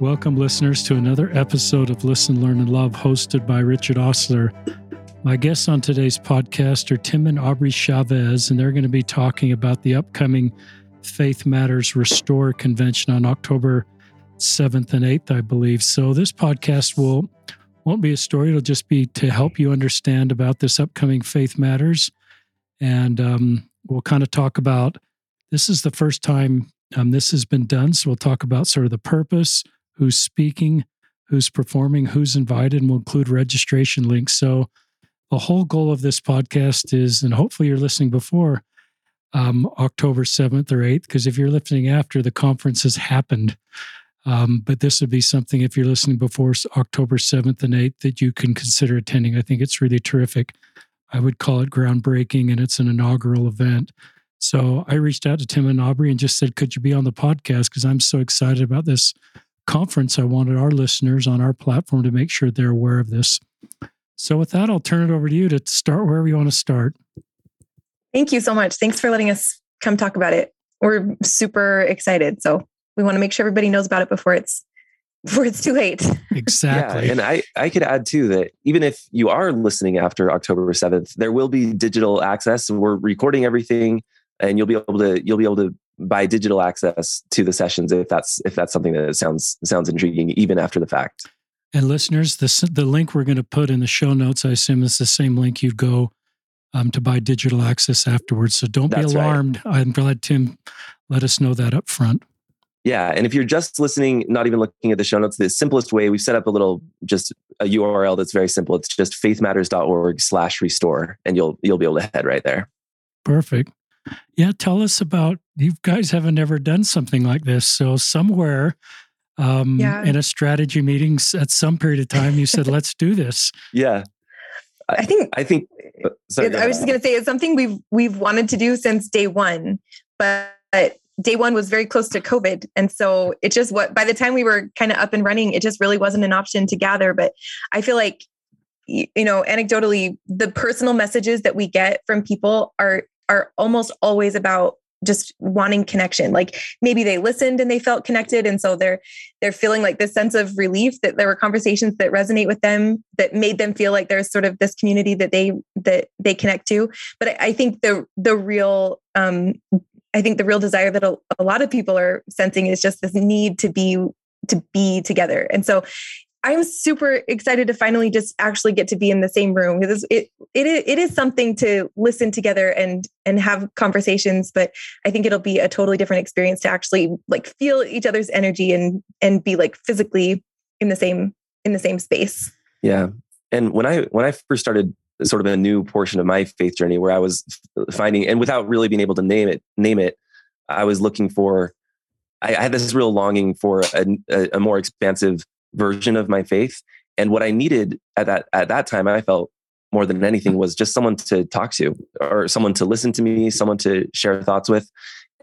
Welcome, listeners, to another episode of Listen, Learn, and Love, hosted by Richard Ostler. My guests on today's podcast are Tim and Aubrey Chaves, and they're going to be talking about the upcoming Faith Matters Restore convention on October 7th and 8th, I believe. So this podcast will won't be a story; it'll just be to help you understand about this upcoming Faith Matters, and um, we'll kind of talk about. This is the first time um, this has been done, so we'll talk about sort of the purpose, who's speaking, who's performing, who's invited, and we'll include registration links. So the whole goal of this podcast is, and hopefully you're listening before um, October 7th or 8th, because if you're listening after, the conference has happened. Um, but this would be something, if you're listening before October 7th and 8th, that you can consider attending. I think it's really terrific. I would call it groundbreaking, and it's an inaugural event. So I reached out to Tim and Aubrey and just said, Could you be on the podcast? Because I'm so excited about this conference. I wanted our listeners on our platform to make sure they're aware of this. So, with that, I'll turn it over to you to start wherever you want to start. Thank you so much. Thanks for letting us come talk about it. We're super excited. So, we want to make sure everybody knows about it before it's before it's too late. Exactly. Yeah, and I, I could add too that even if you are listening after October 7th, there will be digital access we're recording everything and you'll be able to you'll be able to buy digital access to the sessions if that's if that's something that sounds sounds intriguing even after the fact. And listeners, the the link we're going to put in the show notes, I assume, is the same link you'd go um, to buy digital access afterwards. So don't That's be alarmed. Right. I'm glad Tim let us know that up front. Yeah, and if you're just listening, not even looking at the show notes, the simplest way we've set up a little just a URL that's very simple. It's just faithmatters.org slash restore and you'll you'll be able to head right there. Perfect. Yeah, tell us about you guys haven't ever done something like this. So somewhere um, yeah. in a strategy meeting at some period of time, you said, "Let's do this." Yeah, I, I think. I think. Uh, sorry, I was just going to say it's something we've we've wanted to do since day one, but day one was very close to COVID, and so it just what by the time we were kind of up and running, it just really wasn't an option to gather. But I feel like you know anecdotally the personal messages that we get from people are are almost always about just wanting connection. Like maybe they listened and they felt connected and so they're they're feeling like this sense of relief that there were conversations that resonate with them that made them feel like there's sort of this community that they that they connect to. But i, think the the real um i think the real desire that a, a lot of people are sensing is just this need to be to be together. And so I'm super excited to finally just actually get to be in the same room because it it is, it is something to listen together and and have conversations but I think it'll be a totally different experience to actually like feel each other's energy and and be like physically in the same in the same space. Yeah. And when I when I first started sort of a new portion of my faith journey where I was finding and without really being able to name it name it I was looking for I, had this real longing for a, a, a more expansive version of my faith. And what I needed at that at that time, I felt more than anything was just someone to talk to or someone to listen to me, someone to share thoughts with.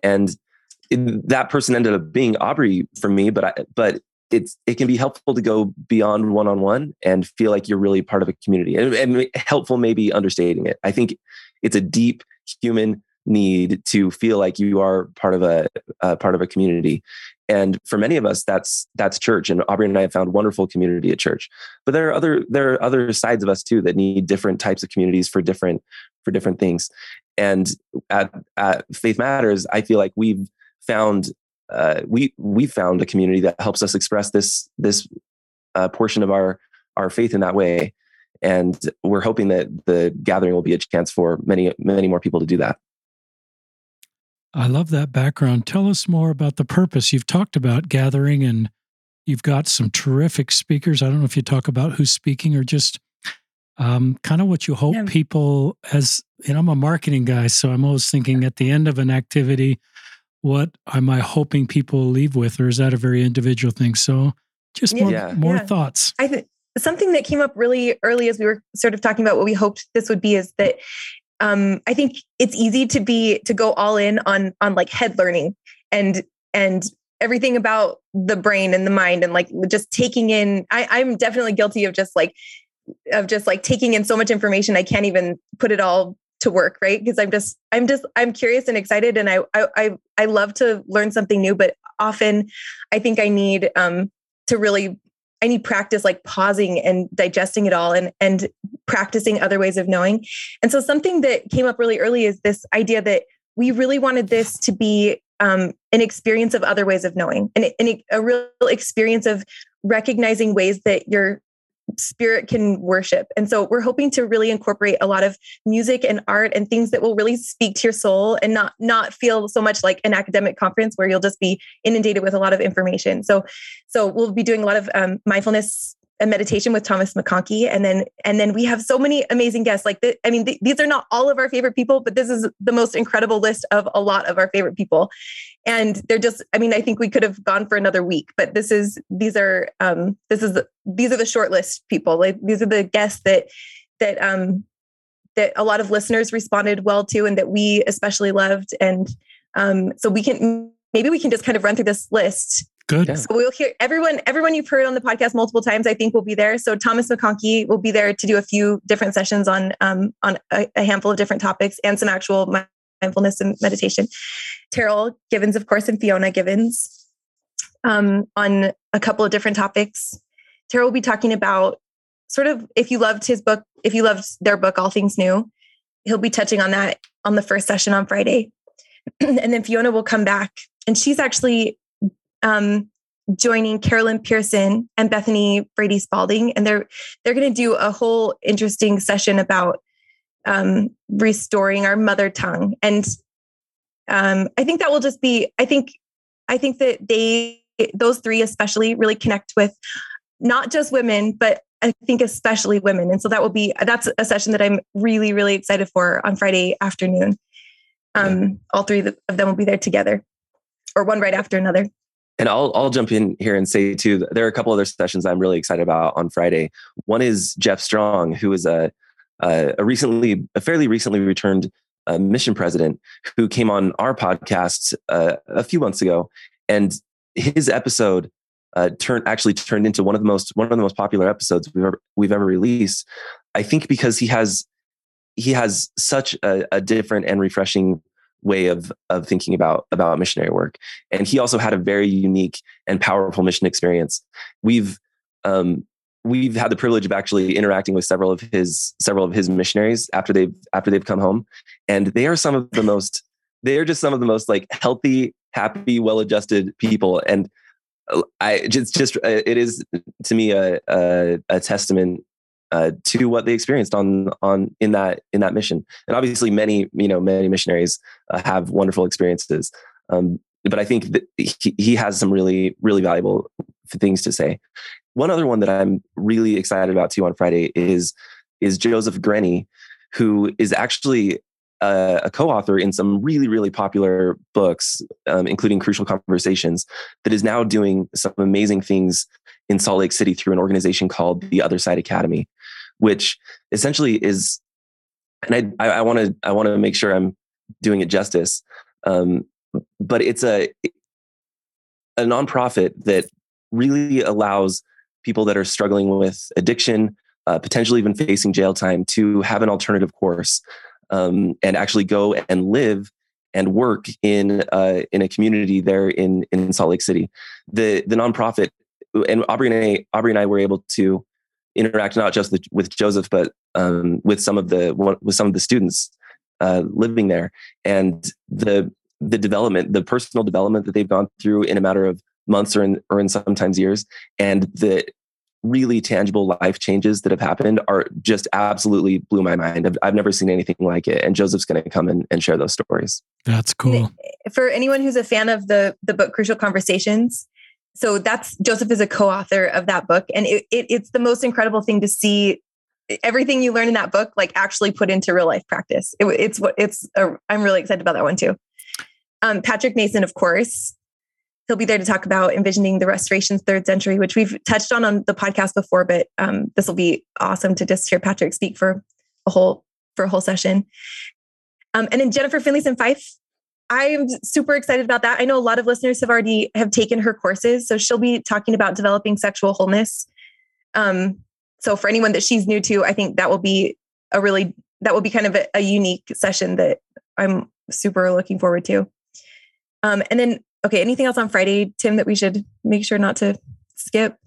And it, that person ended up being Aubrey for me, but I, but it's it can be helpful to go beyond one on one and feel like you're really part of a community. And, and helpful maybe understating it. I think it's a deep human need to feel like you are part of a, a part of a community and for many of us that's that's church. And aubrey and i have found wonderful community at church. But there are other there are other sides of us too that need different types of communities for different for different things. And at, at faith matters i feel like we've found uh, we we found a community that helps us express this this uh, portion of our our faith in that way. And we're hoping that the gathering will be a chance for many many more people to do that I love that background. Tell us more about the purpose. You've talked about gathering and you've got some terrific speakers. I don't know if you talk about who's speaking or just um, kind of what you hope yeah. people, as you know, I'm a marketing guy, so I'm always thinking at the end of an activity, what am I hoping people leave with, or is that a very individual thing? So just more, yeah. more yeah. thoughts. I think something that came up really early as we were sort of talking about what we hoped this would be is that um, I think it's easy to be to go all in on on like head learning and and everything about the brain and the mind and like just taking in. I, I'm definitely guilty of just like of just like taking in so much information I can't even put it all to work right because i'm just i'm just i'm curious and excited and I, I i i love to learn something new but often i think i need um to really I need practice like pausing and digesting it all and and practicing other ways of knowing. And so something that came up really early is this idea that we really wanted this to be um, an experience of other ways of knowing and, and a real experience of recognizing ways that your spirit can worship. And so we're hoping to really incorporate a lot of music and art and things that will really speak to your soul and not not feel so much like an academic conference where you'll just be inundated with a lot of information. So so we'll be doing a lot of um, mindfulness a meditation with Thomas McConkie, and then and then we have so many amazing guests. Like the, I mean, th- these are not all of our favorite people, but this is the most incredible list of a lot of our favorite people. And they're just, I mean, I think we could have gone for another week, but this is these are um this is the, these are the short list people. Like these are the guests that that um that a lot of listeners responded well to, and that we especially loved. And um, so we can maybe we can just kind of run through this list Good. Yeah. So we'll hear everyone, everyone you've heard on the podcast multiple times, I think will be there. So Thomas McConkie will be there to do a few different sessions on um, on a, a handful of different topics and some actual mindfulness and meditation. Terryl Givens, of course, and Fiona Givens um, on a couple of different topics. Terryl will be talking about sort of if you loved his book, if you loved their book, All Things New, he'll be touching on that on the first session on Friday. and then Fiona will come back and she's actually um, joining Carol Lynn Pearson and Bethany Brady Spalding, and they're they're going to do a whole interesting session about um, restoring our mother tongue. And um, I think that will just be. I think I think that they those three especially really connect with not just women, but I think especially women. And so that will be that's a session that I'm really really excited for on Friday afternoon. Um, yeah. All three of them will be there together, or one right after another and I'll I'll jump in here and say too. There are a couple other sessions I'm really excited about on Friday. One is Jeff Strong, who is a a, recently a fairly recently returned uh, mission president who came on our podcast uh, a few months ago, and his episode uh, turned actually turned into one of the most one of the most popular episodes we've ever we've ever released. I think because he has he has such a, a different and refreshing way of of thinking about about missionary work. And he also had a very unique and powerful mission experience. We've um, we've had the privilege of actually interacting with several of his several of his missionaries after they've after they've come home, and they are some of the most they are just some of the most like healthy, happy, well-adjusted people. And uh, I just just it is to me a a, a testament uh, to what they experienced on on in that in that mission. And obviously, many you know many missionaries uh, have wonderful experiences. Um, but I think that he, he has some really really valuable things to say. One other one that I'm really excited about too on Friday is is Joseph Grenny, who is actually a, a co-author in some really really popular books, um, including Crucial Conversations, that is now doing some amazing things in Salt Lake City through an organization called the Other Side Academy, which essentially is, and I I want to I want to make sure I'm doing it justice, um, but it's a a nonprofit that really allows people that are struggling with addiction, uh, potentially even facing jail time, to have an alternative course um, and actually go and live and work in uh, in a community there in in Salt Lake City. The the nonprofit and Aubrey and I, Aubrey and I were able to interact not just with Joseph, but um, with some of the with some of the students uh, living there, and the the development, the personal development that they've gone through in a matter of months or in or in sometimes years, and the really tangible life changes that have happened are just absolutely blew my mind. I've, I've never seen anything like it, and Joseph's going to come in and share those stories. That's cool. For anyone who's a fan of the the book Crucial Conversations, so that's Joseph is a co-author of that book, and it, it, it's the most incredible thing to see everything you learn in that book like actually put into real life practice. It, it's what it's. I'm really excited about that one too. Um, Patrick Mason, of course, he'll be there to talk about envisioning the restoration's third century, which we've touched on on the podcast before, but um, this will be awesome to just hear Patrick speak for a whole for a whole session. Um, and then Jennifer Finlayson Fife I'm super excited about that. I know a lot of listeners have already have taken her courses, so she'll be talking about developing sexual wholeness. Um, so for anyone that she's new to, I think that will be a really that will be kind of a, a unique session that I'm super looking forward to. Um, and then, okay, anything else on Friday, Tim, that we should make sure not to skip?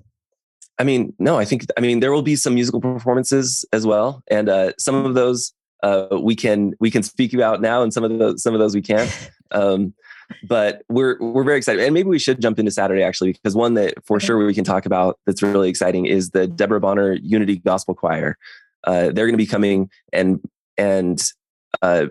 I mean, no, I think I mean there will be some musical performances as well, and uh, some of those uh, we can we can speak about now, and some of those some of those we can't. Um, but we're we're very excited, and maybe we should jump into Saturday actually, because one that for okay. sure we can talk about that's really exciting is the Debra Bonner Unity Gospel Choir. Uh, they're going to be coming and and uh,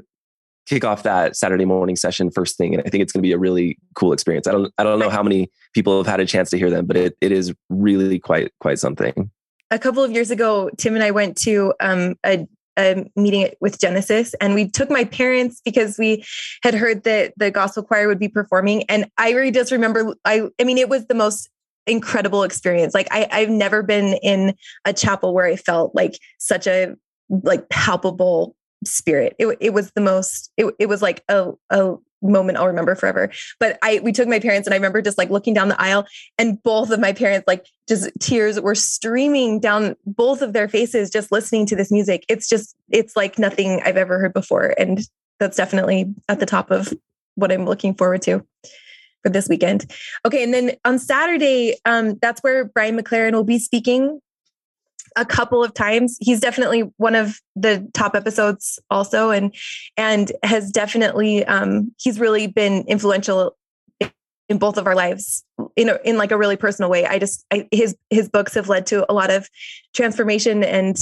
kick off that Saturday morning session first thing. And I think it's going to be a really cool experience. I don't, I don't know how many people have had a chance to hear them, but it, it is really quite, quite something. A couple of years ago, Tim and I went to um, a, a meeting with Genesis and we took my parents because we had heard that the gospel choir would be performing. And I really just remember, I, I mean, it was the most incredible experience. Like I, I've never been in a chapel where I felt like such a like palpable spirit. It, it was the most, it, it was like a, a moment I'll remember forever. But I, we took my parents and I remember just like looking down the aisle and both of my parents, like just tears were streaming down both of their faces, just listening to this music. It's just, it's like nothing I've ever heard before. And that's definitely at the top of what I'm looking forward to for this weekend. Okay. And then on Saturday, um, that's where Brian McLaren will be speaking a couple of times. He's definitely one of the top episodes also and and has definitely um he's really been influential in both of our lives in a, in like a really personal way. I just I, his his books have led to a lot of transformation and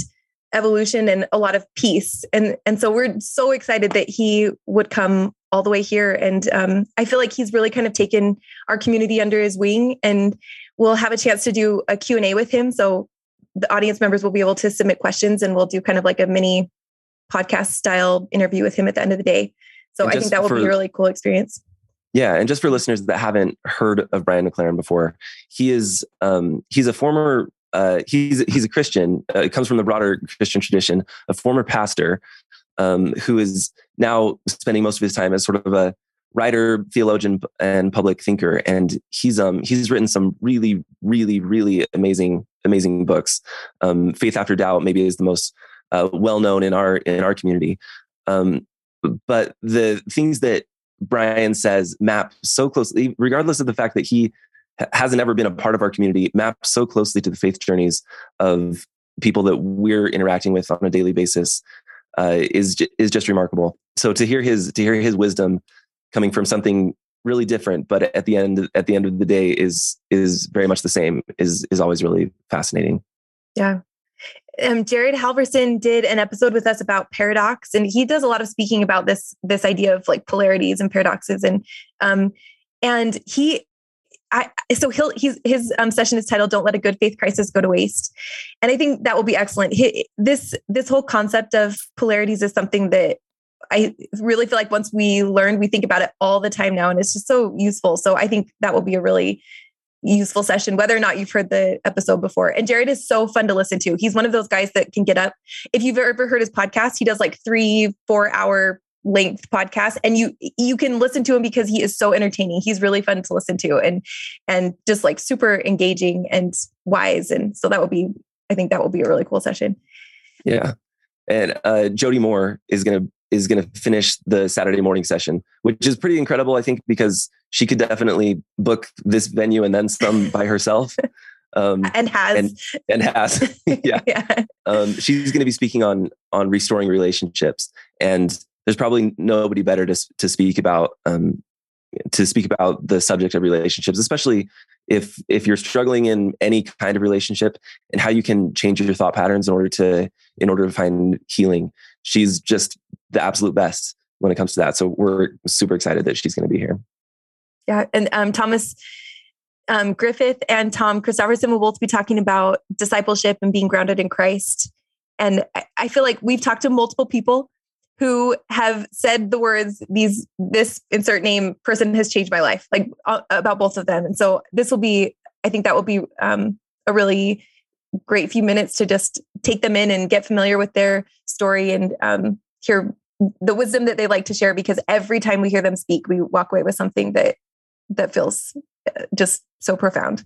evolution and a lot of peace. And and so we're so excited that he would come all the way here. And um, I feel like he's really kind of taken our community under his wing. And we'll have a chance to do a Q and A with him. So the audience members will be able to submit questions and we'll do kind of like a mini podcast style interview with him at the end of the day. So I think that will for, be a really cool experience. Yeah, and just for listeners that haven't heard of Brian McLaren before, he is um, he's a former uh, he's he's a Christian. Uh, comes from the broader Christian tradition. A former pastor um, who is now spending most of his time as sort of a writer, theologian, and public thinker. And he's um he's written some really, really, really amazing, amazing books. Um, Faith After Doubt maybe is the most uh, well known in our in our community. Um, but the things that Brian says map so closely, regardless of the fact that he hasn't ever been a part of our community, map so closely to the faith journeys of people that we're interacting with on a daily basis uh, is is just remarkable. So to hear his to hear his wisdom coming from something really different, but at the end at the end of the day is is very much the same. is is always really fascinating. Yeah. Um, Jared Halverson did an episode with us about paradox, and he does a lot of speaking about this this idea of like polarities and paradoxes, and um, and he I, so he'll he's, his um, session is titled "Don't Let a Good Faith Crisis Go to Waste," and I think that will be excellent. He, this this whole concept of polarities is something that I really feel like once we learn, we think about it all the time now, and it's just so useful. So I think that will be a really useful session, whether or not you've heard the episode before. And Jared is so fun to listen to. He's one of those guys that can get up. If you've ever heard his podcast, he does like three, four hour length podcast and you you can listen to him because he is so entertaining he's really fun to listen to and and just like super engaging and wise and so that will be i think that will be a really cool session yeah and uh jody moore is going to is going to finish the Saturday morning session, which is pretty incredible, I think, because she could definitely book this venue and then some by herself. Um, and has and, and has yeah, yeah. Um, she's going to be speaking on on restoring relationships and there's probably nobody better to to speak about um, to speak about the subject of relationships especially if if you're struggling in any kind of relationship and how you can change your thought patterns in order to in order to find healing she's just the absolute best when it comes to that. So we're super excited that she's going to be here. Yeah. And um, Thomas um, Griffith and Tom Christofferson will both be talking about discipleship and being grounded in Christ. And I feel like we've talked to multiple people who have said the words these this insert name person has changed my life like uh, about both of them and so this will be i think that will be um, a really great few minutes to just take them in and get familiar with their story and um, hear the wisdom that they like to share because every time we hear them speak we walk away with something that that feels uh, just so profound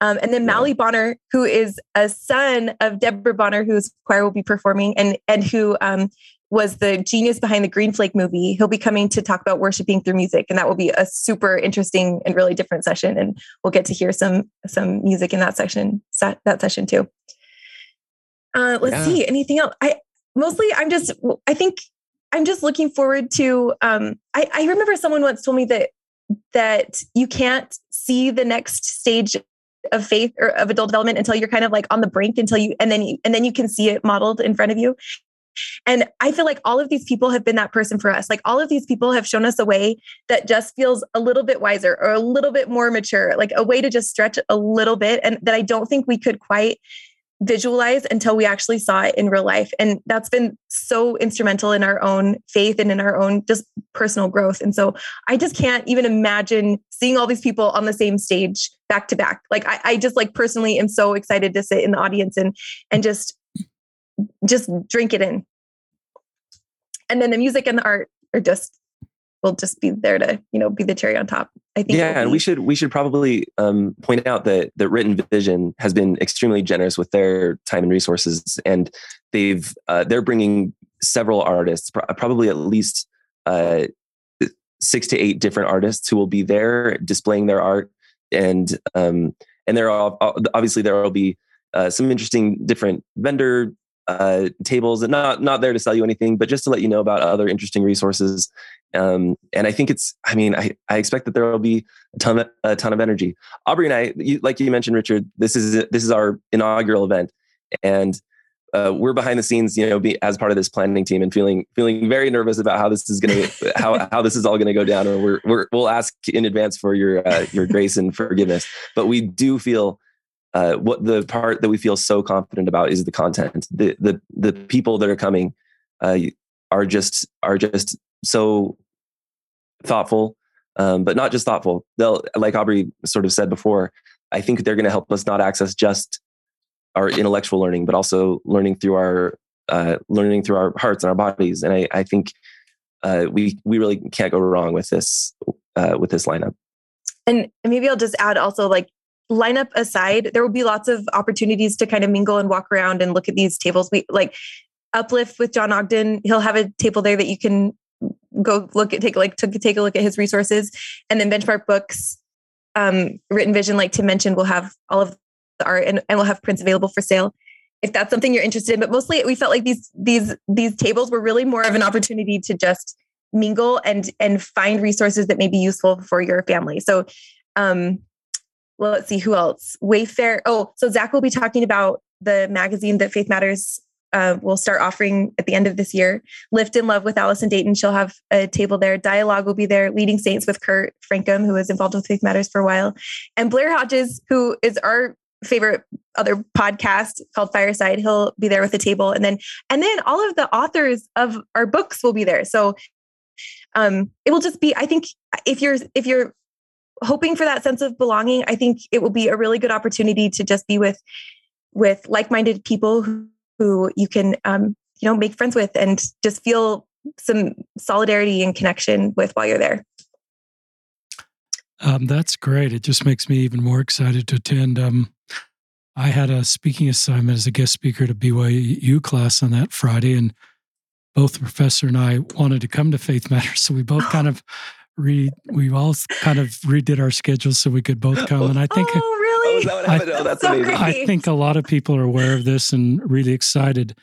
um, and then Mauli Bonner, who is a son of Debra Bonner, whose choir will be performing, and and who um, was the genius behind the Green Flake movie. He'll be coming to talk about worshiping through music, and that will be a super interesting and really different session. And we'll get to hear some some music in that section that session too. Uh, let's yeah. see anything else. I mostly I'm just I think I'm just looking forward to. Um, I, I remember someone once told me that that you can't see the next stage of faith or of adult development until you're kind of like on the brink until you and then you and then you can see it modeled in front of you and I feel like all of these people have been that person for us. Like all of these people have shown us a way that just feels a little bit wiser or a little bit more mature, like a way to just stretch a little bit. And that I don't think we could quite visualize until we actually saw it in real life. And that's been so instrumental in our own faith and in our own just personal growth. And so I just can't even imagine seeing all these people on the same stage back to back. Like I, I just like personally am so excited to sit in the audience and and just just drink it in. And then the music and the art are just will just be there to you know be the cherry on top. I think. Yeah, and we should we should probably um, point out that that Writ and Vision has been extremely generous with their time and resources, and they've uh, they're bringing several artists, probably at least uh, six to eight different artists who will be there displaying their art, and um, and there are obviously there will be uh, some interesting different vendor uh, tables and not not there to sell you anything, but just to let you know about other interesting resources. Um, and I think it's, I mean, I, I expect that there will be a ton of a ton of energy. Aubrey and I, you, like you mentioned, Richard, this is this is our inaugural event, and uh, we're behind the scenes, you know, be, as part of this planning team, and feeling feeling very nervous about how this is going to how how this is all going to go down. And we're, we're we'll ask in advance for your uh, your grace and forgiveness, but we do feel uh, what the part that we feel so confident about is the content. The the the people that are coming uh, are just are just so thoughtful, um, but not just thoughtful. They'll like Aubrey sort of said before. I think they're going to help us not access just our intellectual learning, but also learning through our uh, learning through our hearts and our bodies. And I, I think uh, we we really can't go wrong with this uh, with this lineup. And maybe I'll just add also like lineup aside, there will be lots of opportunities to kind of mingle and walk around and look at these tables. We like uplift with John Ogden. He'll have a table there that you can go look at, take like to take a look at his resources, and then benchmark books, um, Writ and Vision, like Tim mentioned, will have all of the art and, and we'll have prints available for sale if that's something you're interested in. But mostly, we felt like these these these tables were really more of an opportunity to just mingle and and find resources that may be useful for your family. So um, well, let's see who else. Wayfare. Oh, so Zach will be talking about the magazine that Faith Matters uh, will start offering at the end of this year. Lift and Love with Allison Dayton. She'll have a table there. Dialogue will be there. Leading Saints with Kurt Francom, who was involved with Faith Matters for a while. And Blair Hodges, who is our favorite other podcast called Fireside. He'll be there with a table. And then and then all of the authors of our books will be there. So um it will just be, I think if you're if you're hoping for that sense of belonging, I think it will be a really good opportunity to just be with with like-minded people who, who you can um, you know make friends with and just feel some solidarity and connection with while you're there. Um, that's great. It just makes me even more excited to attend. Um, I had a speaking assignment as a guest speaker to BYU class on that Friday, and both the professor and I wanted to come to Faith Matters, so we both kind of re we all kind of redid our schedules so we could both come. And I think oh, really? Oh, I, oh, that's so amazing. I think a lot of people are aware of this and really excited.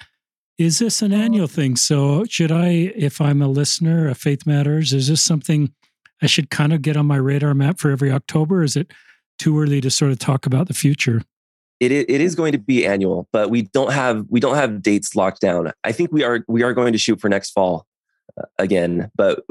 Is this an oh. annual thing? So should I, if I'm a listener of Faith Matters, is this something I should kind of get on my radar map for every October? Is it too early to sort of talk about the future? It, it is going to be annual, but we don't have we don't have dates locked down. I think we are we are going to shoot for next fall again. But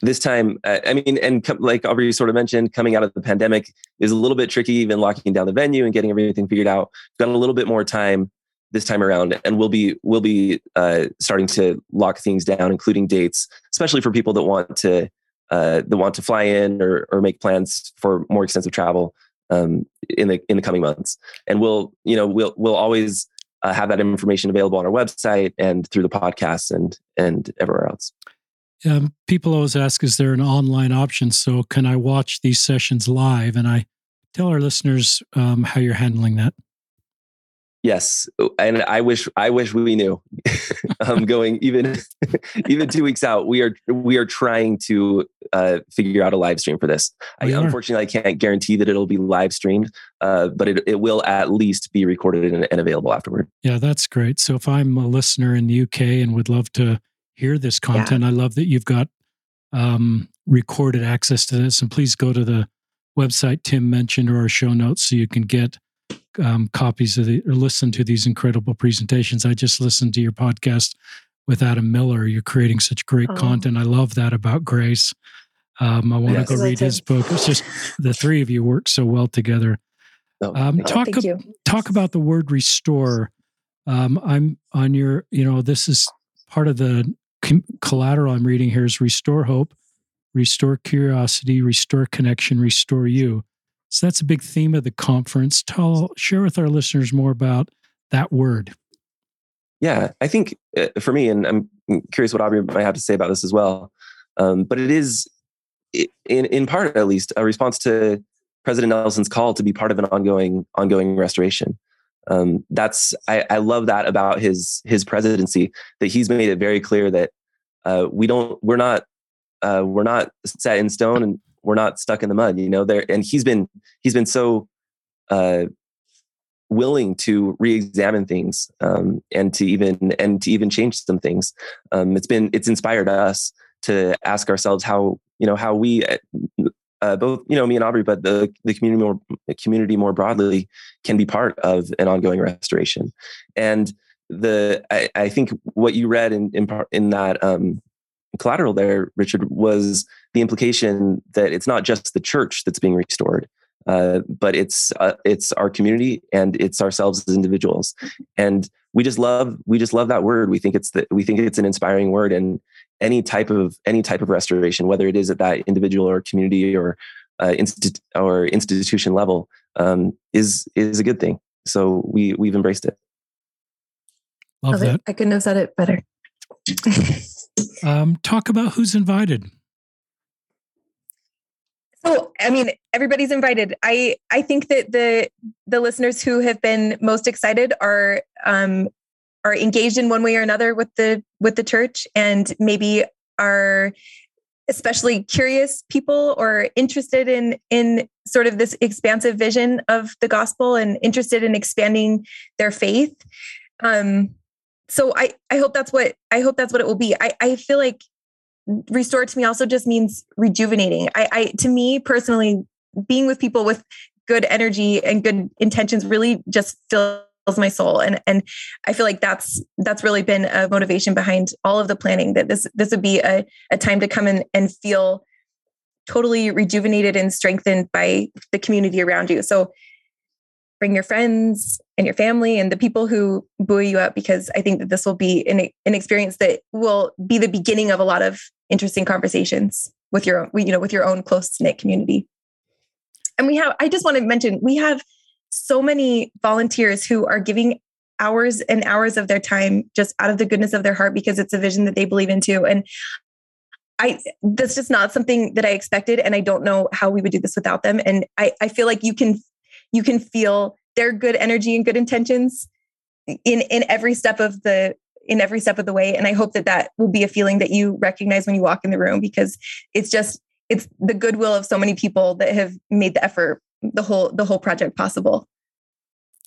this time, I mean, and like Aubrey sort of mentioned, coming out of the pandemic is a little bit tricky, even locking down the venue and getting everything figured out. Got a little bit more time this time around, and we'll be we'll be uh, starting to lock things down, including dates, especially for people that want to uh, that want to fly in or or make plans for more extensive travel um, in the in the coming months. And we'll you know we'll we'll always uh, have that information available on our website and through the podcast and and everywhere else. Um, people always ask, is there an online option? So can I watch these sessions live? And I tell our listeners um, how you're handling that. Yes, and I wish I wish we knew. um, going even even two weeks out, we are we are trying to uh, figure out a live stream for this. I, unfortunately, I can't guarantee that it'll be live streamed, uh, but it it will at least be recorded and, and available afterward. Yeah, that's great. So if I'm a listener in the UK and would love to hear this content, yeah. I love that you've got um, recorded access to this. And please go to the website Tim mentioned or our show notes so you can get um, copies of the or listen to these incredible presentations. I just listened to your podcast with Adam Miller. You're creating such great oh. content. I love that about Grace. Um, I want yes. to go read his book. It's just the three of you work so well together. Oh, um, talk ab- talk about the word restore. Um, I'm on your. You know, this is part of the com- collateral I'm reading here is restore hope, restore curiosity, restore connection, restore you. So that's a big theme of the conference. Tell, share with our listeners more about that word. Yeah, I think uh, for me, and I'm curious what Aubrey might have to say about this as well. Um, but it is, in in part at least, a response to President Nelson's call to be part of an ongoing ongoing restoration. Um, that's I, I, love that about his his presidency that he's made it very clear that uh, we don't we're not uh, we're not set in stone and we're not stuck in the mud you know there and he's been he's been so uh, willing to re-examine things um, and to even and to even change some things um, it's been it's inspired us to ask ourselves how you know how we uh, uh both you know me and Aubrey, but the the community more the community more broadly can be part of an ongoing restoration. And the I, I think what you read in in, part, in that um, collateral there, Richard, was the implication that it's not just the church that's being restored, uh, but it's uh, it's our community and it's ourselves as individuals. And we just love we just love that word. We think it's the, we think it's an inspiring word, and any type of any type of restoration, whether it is at that individual or community or uh, institu- or institution level, um, is is a good thing. So we we've embraced it. Love, that. I couldn't have said it better. um, talk about who's invited. So, I mean, everybody's invited. I I think that the the listeners who have been most excited are um, are engaged in one way or another with the with the church, and maybe are especially curious people or interested in in sort of this expansive vision of the gospel and interested in expanding their faith. Um, so I I hope that's what I hope that's what it will be. I I feel like restore to me also just means rejuvenating. I, I to me personally, being with people with good energy and good intentions really just fills my soul and and i feel like that's that's really been a motivation behind all of the planning that this this would be a, a time to come in and feel totally rejuvenated and strengthened by the community around you so bring your friends and your family and the people who buoy you up because I think that this will be an, an experience that will be the beginning of a lot of interesting conversations with your you know with your own close knit community. And we have I just want to mention we have so many volunteers who are giving hours and hours of their time just out of the goodness of their heart because it's a vision that they believe into and I that's just not something that I expected and I don't know how we would do this without them and I I feel like you can you can feel their good energy and good intentions in in every step of the in every step of the way. And i hope that that will be a feeling that you recognize when you walk in the room because it's just it's the goodwill of so many people that have made the effort the whole the whole project possible.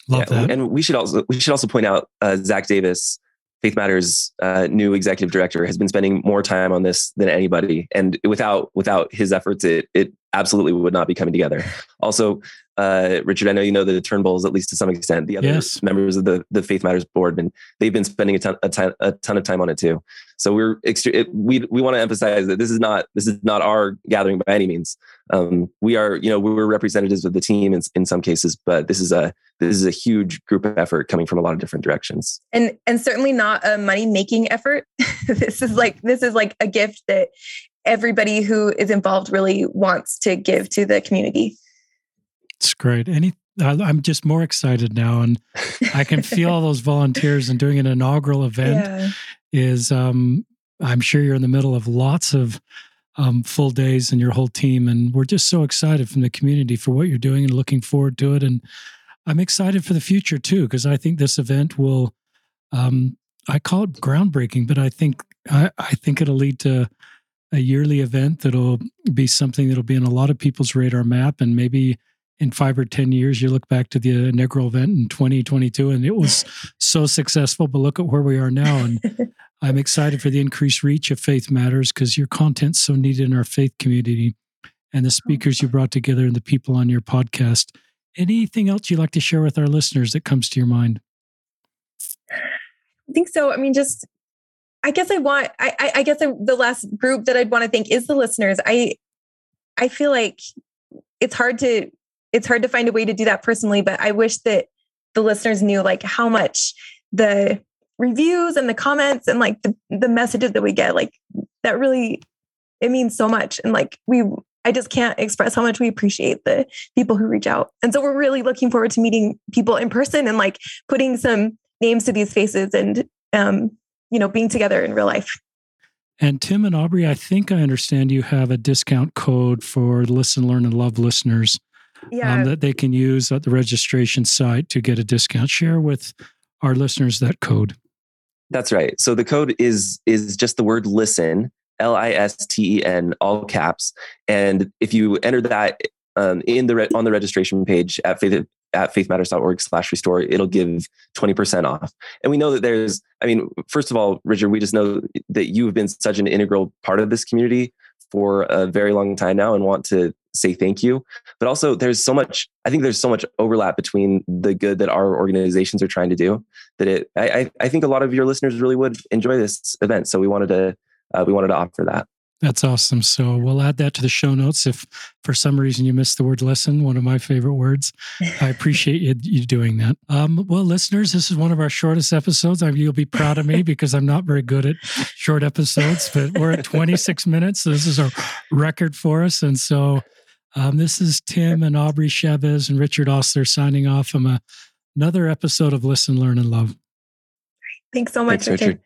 Love yeah, that. and we should also we should also point out uh, zach davis Faith Matters uh, new executive director has been spending more time on this than anybody, and without without his efforts, it it absolutely would not be coming together. Also, uh, Richard, I know you know the Turnbulls at least to some extent. The other yes. members of the the Faith Matters board, and they've been spending a ton, a ton, a ton of time on it too. So we're extre- it, we we want to emphasize that this is not this is not our gathering by any means. Um, we are you know we're representatives of the team in, in some cases, but this is a this is a huge group effort coming from a lot of different directions, and and certainly not a money making effort. this is like this is like a gift that everybody who is involved really wants to give to the community. It's great. Any, I'm just more excited now, and I can feel all those volunteers and doing an inaugural event yeah. is. Um, I'm sure you're in the middle of lots of um, full days and your whole team, and we're just so excited from the community for what you're doing and looking forward to it. And I'm excited for the future too, because I think this event will, um, I call it groundbreaking, but I think I, I think it'll lead to a yearly event that'll be something that'll be in a lot of people's radar map, and maybe in five or ten years you look back to the inaugural event in 2022 and it was so successful. But look at where we are now, and I'm excited for the increased reach of Faith Matters because your content's so needed in our faith community, and the oh, speakers you brought together and the people on your podcast. Anything else you'd like to share with our listeners that comes to your mind? I think so. I mean, just I guess I want. I I guess I, the last group that I'd want to thank is the listeners. I I feel like it's hard to it's hard to find a way to do that personally, but I wish that the listeners knew like how much the reviews and the comments and like the, the messages that we get like that really it means so much and like we I just can't express how much we appreciate the people who reach out. And so we're really looking forward to meeting people in person and like putting some names to these faces and um, you know, being together in real life. And Tim and Aubrey, I think I understand you have a discount code for Listen, Learn, and Love listeners um, yeah. um, that they can use at the registration site to get a discount. Share with our listeners that code. That's right. So the code is is just the word listen, L I S T E N, all caps. And if you enter that um, in the re- on the registration page at faith at faithmatters.org slash restore, it'll give 20% off. And we know that there's, I mean, first of all, Richard, we just know that you have been such an integral part of this community for a very long time now and want to say thank you. But also, there's so much, I think there's so much overlap between the good that our organizations are trying to do that it, I, I think a lot of your listeners really would enjoy this event. So we wanted to, uh, we wanted to offer that. That's awesome. So we'll add that to the show notes. If for some reason you missed the word lesson, one of my favorite words, I appreciate you, you doing that. Um, well, listeners, this is one of our shortest episodes. I, you'll be proud of me because I'm not very good at short episodes, but we're at 26 minutes. So this is a record for us. And so um, this is Tim and Aubrey Chaves and Richard Ostler signing off from a, another episode of Listen, Learn, and Love. Thanks so much, Thanks, Richard. Richard.